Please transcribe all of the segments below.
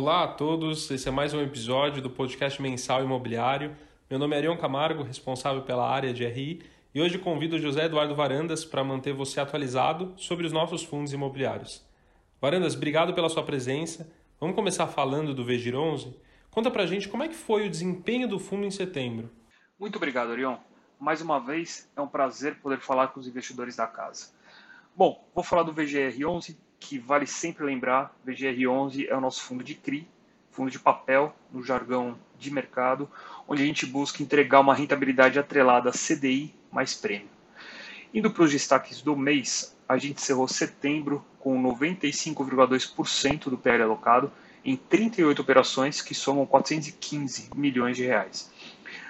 Olá a todos, esse é mais um episódio do podcast mensal imobiliário. Meu nome é Arion Camargo, responsável pela área de RI, e hoje convido José Eduardo Varandas para manter você atualizado sobre os nossos fundos imobiliários. Varandas, obrigado pela sua presença. Vamos começar falando do VGIR 11? Conta pra gente como é que foi o desempenho do fundo em setembro. Muito obrigado, Arion. Mais uma vez, é um prazer poder falar com os investidores da casa. Bom, vou falar do VGR 11, que vale sempre lembrar, VGR11 é o nosso fundo de CRI, fundo de papel, no jargão de mercado, onde a gente busca entregar uma rentabilidade atrelada a CDI mais prêmio. Indo para os destaques do mês, a gente encerrou setembro com 95,2% do PL alocado em 38 operações que somam 415 milhões de reais.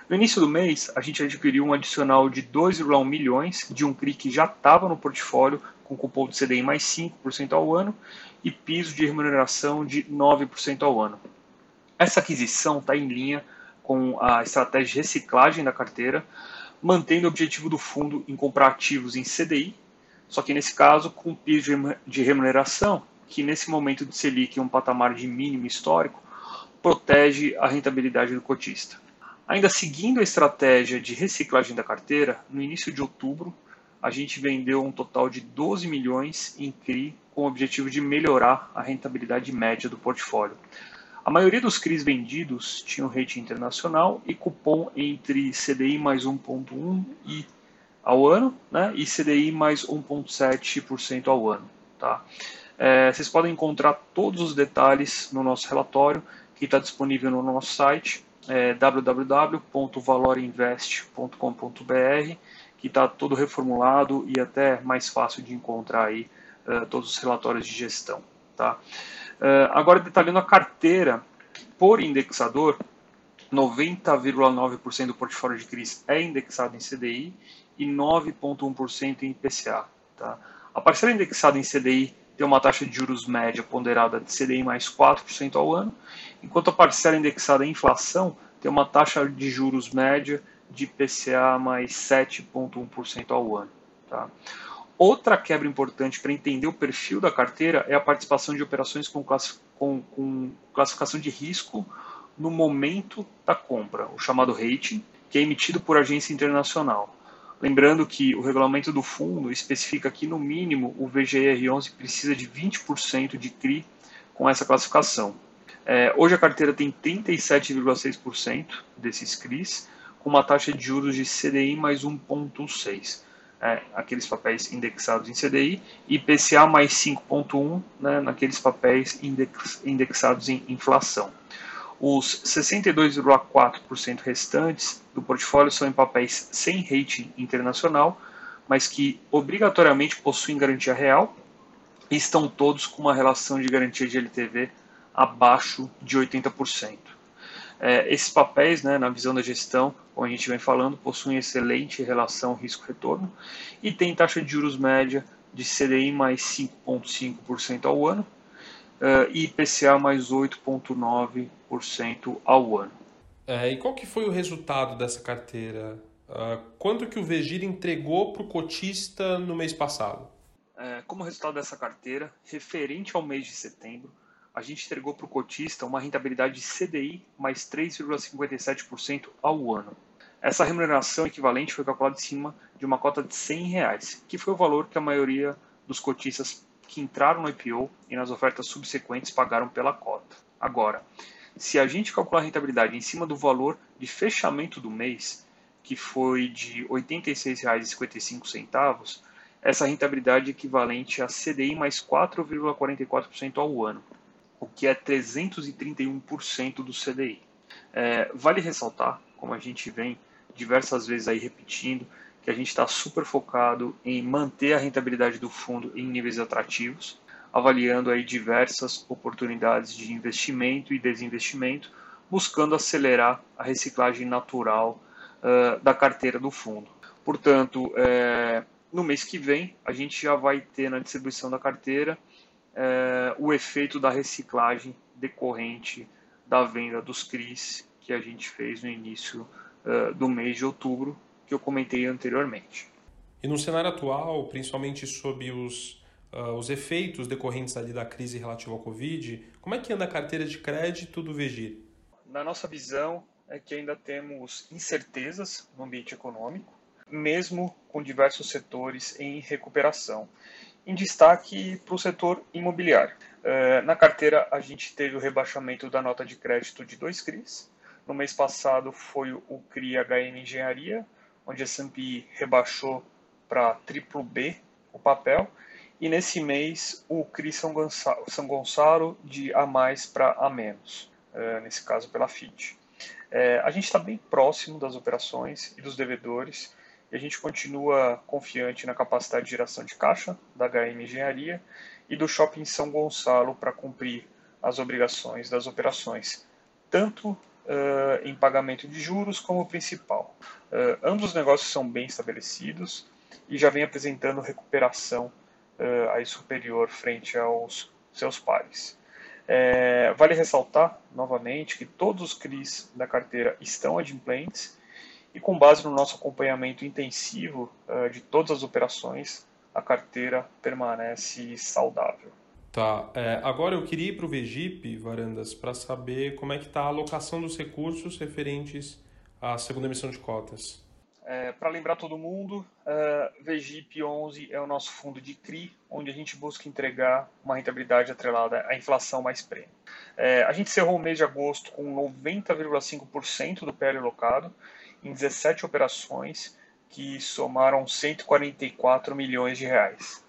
No início do mês, a gente adquiriu um adicional de 2,1 milhões de um CRI que já estava no portfólio com cupom de CDI mais 5% ao ano e piso de remuneração de 9% ao ano. Essa aquisição está em linha com a estratégia de reciclagem da carteira, mantendo o objetivo do fundo em comprar ativos em CDI, só que nesse caso com piso de remuneração, que nesse momento de Selic em um patamar de mínimo histórico, protege a rentabilidade do cotista. Ainda seguindo a estratégia de reciclagem da carteira, no início de outubro, a gente vendeu um total de 12 milhões em CRI com o objetivo de melhorar a rentabilidade média do portfólio. A maioria dos CRIs vendidos tinham rating internacional e cupom entre CDI mais 1,1 e ao ano né, e CDI mais 1,7% ao ano. Tá? É, vocês podem encontrar todos os detalhes no nosso relatório, que está disponível no nosso site, é, www.valorinvest.com.br que está todo reformulado e até mais fácil de encontrar aí uh, todos os relatórios de gestão. Tá? Uh, agora, detalhando a carteira por indexador, 90,9% do portfólio de CRIs é indexado em CDI e 9,1% em IPCA. Tá? A parcela indexada em CDI tem uma taxa de juros média ponderada de CDI mais 4% ao ano, enquanto a parcela indexada em inflação tem uma taxa de juros média de IPCA mais 7,1% ao ano. Tá? Outra quebra importante para entender o perfil da carteira é a participação de operações com, com, com classificação de risco no momento da compra, o chamado rating, que é emitido por agência internacional. Lembrando que o regulamento do fundo especifica que, no mínimo, o VGR11 precisa de 20% de CRI com essa classificação. É, hoje a carteira tem 37,6% desses CRIs, com uma taxa de juros de CDI mais 1,6. É, aqueles papéis indexados em CDI, e IPCA mais 5,1 né, naqueles papéis index, indexados em inflação. Os 62,4% restantes do portfólio são em papéis sem rating internacional, mas que obrigatoriamente possuem garantia real e estão todos com uma relação de garantia de LTV abaixo de 80%. É, esses papéis, né, na visão da gestão, como a gente vem falando, possuem excelente relação risco-retorno e tem taxa de juros média de CDI mais 5,5% ao ano uh, e IPCA mais 8,9% ao ano. É, e qual que foi o resultado dessa carteira? Uh, quanto que o Vegir entregou para o cotista no mês passado? É, como resultado dessa carteira, referente ao mês de setembro, a gente entregou para o cotista uma rentabilidade de CDI mais 3,57% ao ano. Essa remuneração equivalente foi calculada em cima de uma cota de 100 reais, que foi o valor que a maioria dos cotistas que entraram no IPO e nas ofertas subsequentes pagaram pela cota. Agora, se a gente calcular a rentabilidade em cima do valor de fechamento do mês, que foi de R$ 86,55, essa rentabilidade é equivalente a CDI mais 4,44% ao ano o que é 331% do CDI. É, vale ressaltar, como a gente vem diversas vezes aí repetindo, que a gente está super focado em manter a rentabilidade do fundo em níveis atrativos, avaliando aí diversas oportunidades de investimento e desinvestimento, buscando acelerar a reciclagem natural uh, da carteira do fundo. Portanto, é, no mês que vem, a gente já vai ter na distribuição da carteira é, o efeito da reciclagem decorrente da venda dos CRIs que a gente fez no início uh, do mês de outubro, que eu comentei anteriormente. E no cenário atual, principalmente sob os uh, os efeitos decorrentes ali da crise relativa ao Covid, como é que anda a carteira de crédito do Vegir? Na nossa visão, é que ainda temos incertezas no ambiente econômico, mesmo com diversos setores em recuperação. Em destaque para o setor imobiliário. Uh, na carteira, a gente teve o rebaixamento da nota de crédito de dois CRIs. No mês passado foi o CRI HM Engenharia, onde a S&P rebaixou para triplo B o papel, e nesse mês o CRI São Gonçalo, São Gonçalo de A mais para A menos, uh, nesse caso pela FIT. É, a gente está bem próximo das operações e dos devedores e a gente continua confiante na capacidade de geração de caixa da HM Engenharia e do Shopping São Gonçalo para cumprir as obrigações das operações, tanto uh, em pagamento de juros como principal. Uh, ambos os negócios são bem estabelecidos e já vem apresentando recuperação uh, aí superior frente aos seus pares. É, vale ressaltar, novamente, que todos os CRIs da carteira estão adimplentes e, com base no nosso acompanhamento intensivo uh, de todas as operações, a carteira permanece saudável. Tá. É, agora eu queria ir para o VGIP, Varandas, para saber como é que está a alocação dos recursos referentes à segunda emissão de cotas. É, Para lembrar todo mundo, uh, VGIP 11 é o nosso fundo de CRI, onde a gente busca entregar uma rentabilidade atrelada à inflação mais prêmio. É, a gente cerrou o mês de agosto com 90,5% do PL locado em 17 operações que somaram 144 milhões de reais.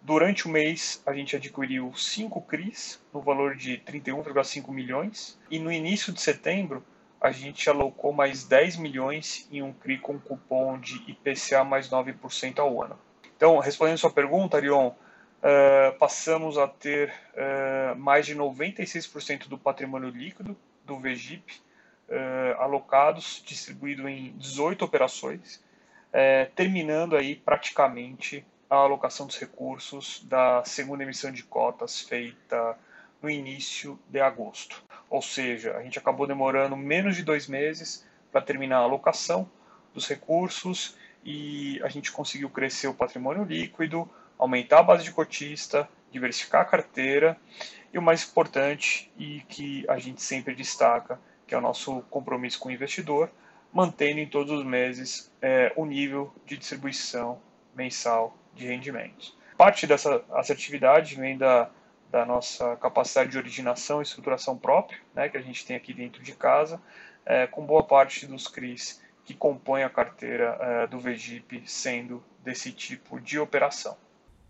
Durante o mês, a gente adquiriu 5 CRIs no valor de 31,5 milhões e no início de setembro a gente alocou mais 10 milhões em um CRI com cupom de IPCA mais 9% ao ano. Então, respondendo sua pergunta, Arion, uh, passamos a ter uh, mais de 96% do patrimônio líquido do VGIP uh, alocados, distribuído em 18 operações, terminando aí praticamente a alocação dos recursos da segunda emissão de cotas feita no início de agosto. Ou seja, a gente acabou demorando menos de dois meses para terminar a alocação dos recursos e a gente conseguiu crescer o patrimônio líquido, aumentar a base de cotista, diversificar a carteira e o mais importante e que a gente sempre destaca, que é o nosso compromisso com o investidor, mantendo em todos os meses é, o nível de distribuição mensal de rendimentos. Parte dessa assertividade vem da da nossa capacidade de originação e estruturação própria, né, que a gente tem aqui dentro de casa, é, com boa parte dos CRIs que compõem a carteira é, do VGIP sendo desse tipo de operação.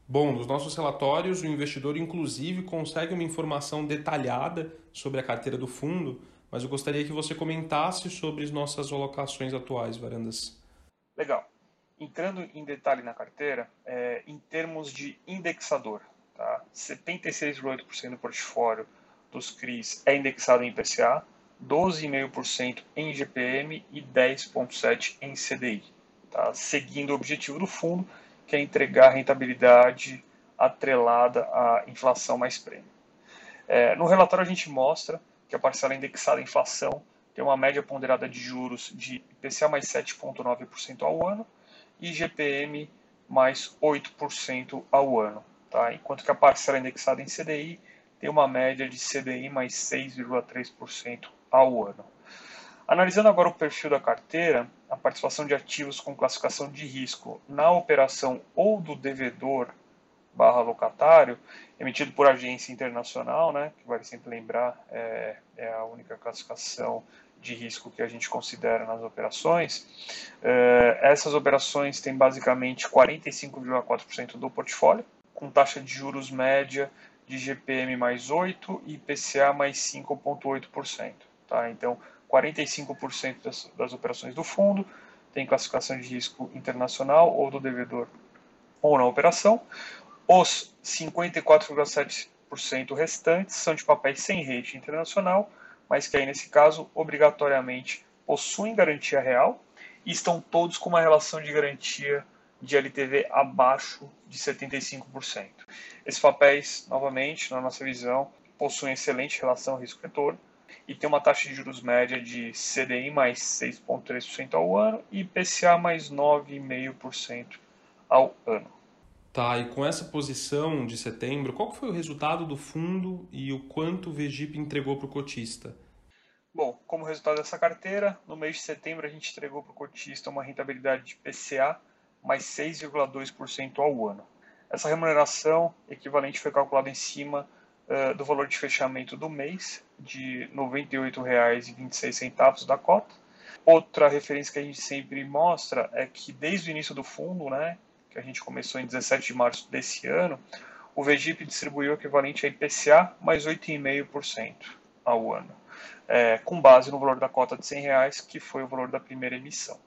Bom, nos nossos relatórios, o investidor inclusive consegue uma informação detalhada sobre a carteira do fundo, mas eu gostaria que você comentasse sobre as nossas alocações atuais, Varandas. Legal. Entrando em detalhe na carteira, é, em termos de indexador, Tá? 76,8% do portfólio dos CRIs é indexado em IPCA, 12,5% em GPM e 10,7% em CDI, tá? seguindo o objetivo do fundo, que é entregar rentabilidade atrelada à inflação mais prêmio. É, no relatório a gente mostra que a parcela indexada à inflação tem uma média ponderada de juros de IPCA mais 7,9% ao ano e GPM mais 8% ao ano tá? enquanto que a parcela indexada em CDI tem uma média de CDI mais 6,3% ao ano. Analisando agora o perfil da carteira, a participação de ativos com classificação de risco na operação ou do devedor barra locatário, emitido por agência internacional, né, que vale sempre lembrar, é, é a única classificação de risco que a gente considera nas operações. É, essas operações têm basicamente 45,4% do portfólio, com taxa de juros média de GPM mais 8 e IPCA mais 5,8%. Tá? Então, 45% das, das operações do fundo tem classificação de risco internacional ou do devedor ou na operação. Os 54,7% restantes são de papéis sem rede internacional, mas que aí nesse caso obrigatoriamente possuem garantia real e estão todos com uma relação de garantia de LTV abaixo de 75%. Esses papéis, novamente, na nossa visão, possuem excelente relação risco-retorno e tem uma taxa de juros média de CDI mais 6,3% ao ano e IPCA mais 9,5% ao ano. Tá, e com essa posição de setembro, qual foi o resultado do fundo e o quanto o VGIP entregou para o cotista? Bom, como resultado dessa carteira, no mês de setembro a gente entregou para o cotista uma rentabilidade de PCA mais 6,2% ao ano. Essa remuneração equivalente foi calculada em cima uh, do valor de fechamento do mês, de R$ 98,26 da cota. Outra referência que a gente sempre mostra é que desde o início do fundo, né, que a gente começou em 17 de março desse ano, o VGIP distribuiu o equivalente a IPCA mais 8,5% ao ano é, com base no valor da cota de 100 reais, que foi o valor da primeira emissão.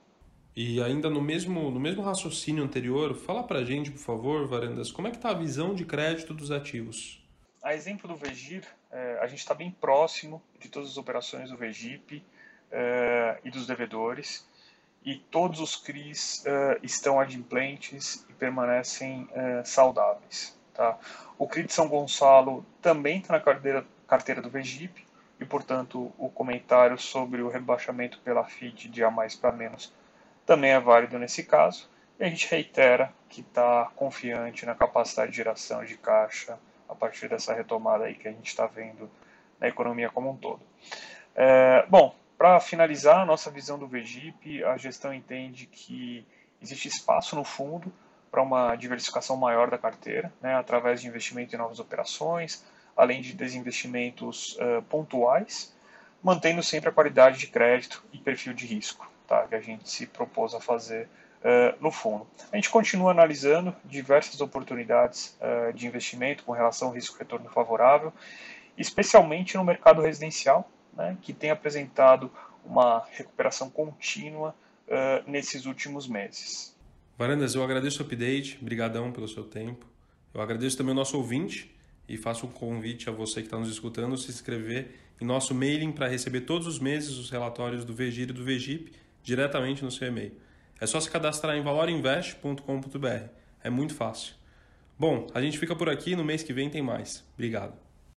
E ainda no mesmo, no mesmo raciocínio anterior, fala para a gente, por favor, Varandas, como é que está a visão de crédito dos ativos? A exemplo do VGIR, é, a gente está bem próximo de todas as operações do VGIP é, e dos devedores, e todos os CRIs é, estão adimplentes e permanecem é, saudáveis. Tá? O CRI de São Gonçalo também está na carteira, carteira do VGIP, e, portanto, o comentário sobre o rebaixamento pela FIT de A mais para menos também é válido nesse caso. E a gente reitera que está confiante na capacidade de geração de caixa a partir dessa retomada aí que a gente está vendo na economia como um todo. É, bom, para finalizar a nossa visão do VGIP, a gestão entende que existe espaço no fundo para uma diversificação maior da carteira, né, através de investimento em novas operações, além de desinvestimentos uh, pontuais, mantendo sempre a qualidade de crédito e perfil de risco tá, que a gente se propôs a fazer uh, no fundo. A gente continua analisando diversas oportunidades uh, de investimento com relação ao risco-retorno favorável, especialmente no mercado residencial, né, que tem apresentado uma recuperação contínua nesses últimos meses. Varandas, eu agradeço o update, brigadão pelo seu tempo. Eu agradeço também o nosso ouvinte e faço um convite a você que está nos escutando se inscrever em nosso mailing para receber todos os meses os relatórios do VGIR e do VGIP diretamente no seu e-mail. É só se cadastrar em valorinvest.com.br. É muito fácil. Bom, a gente fica por aqui, no mês que vem tem mais. Obrigado.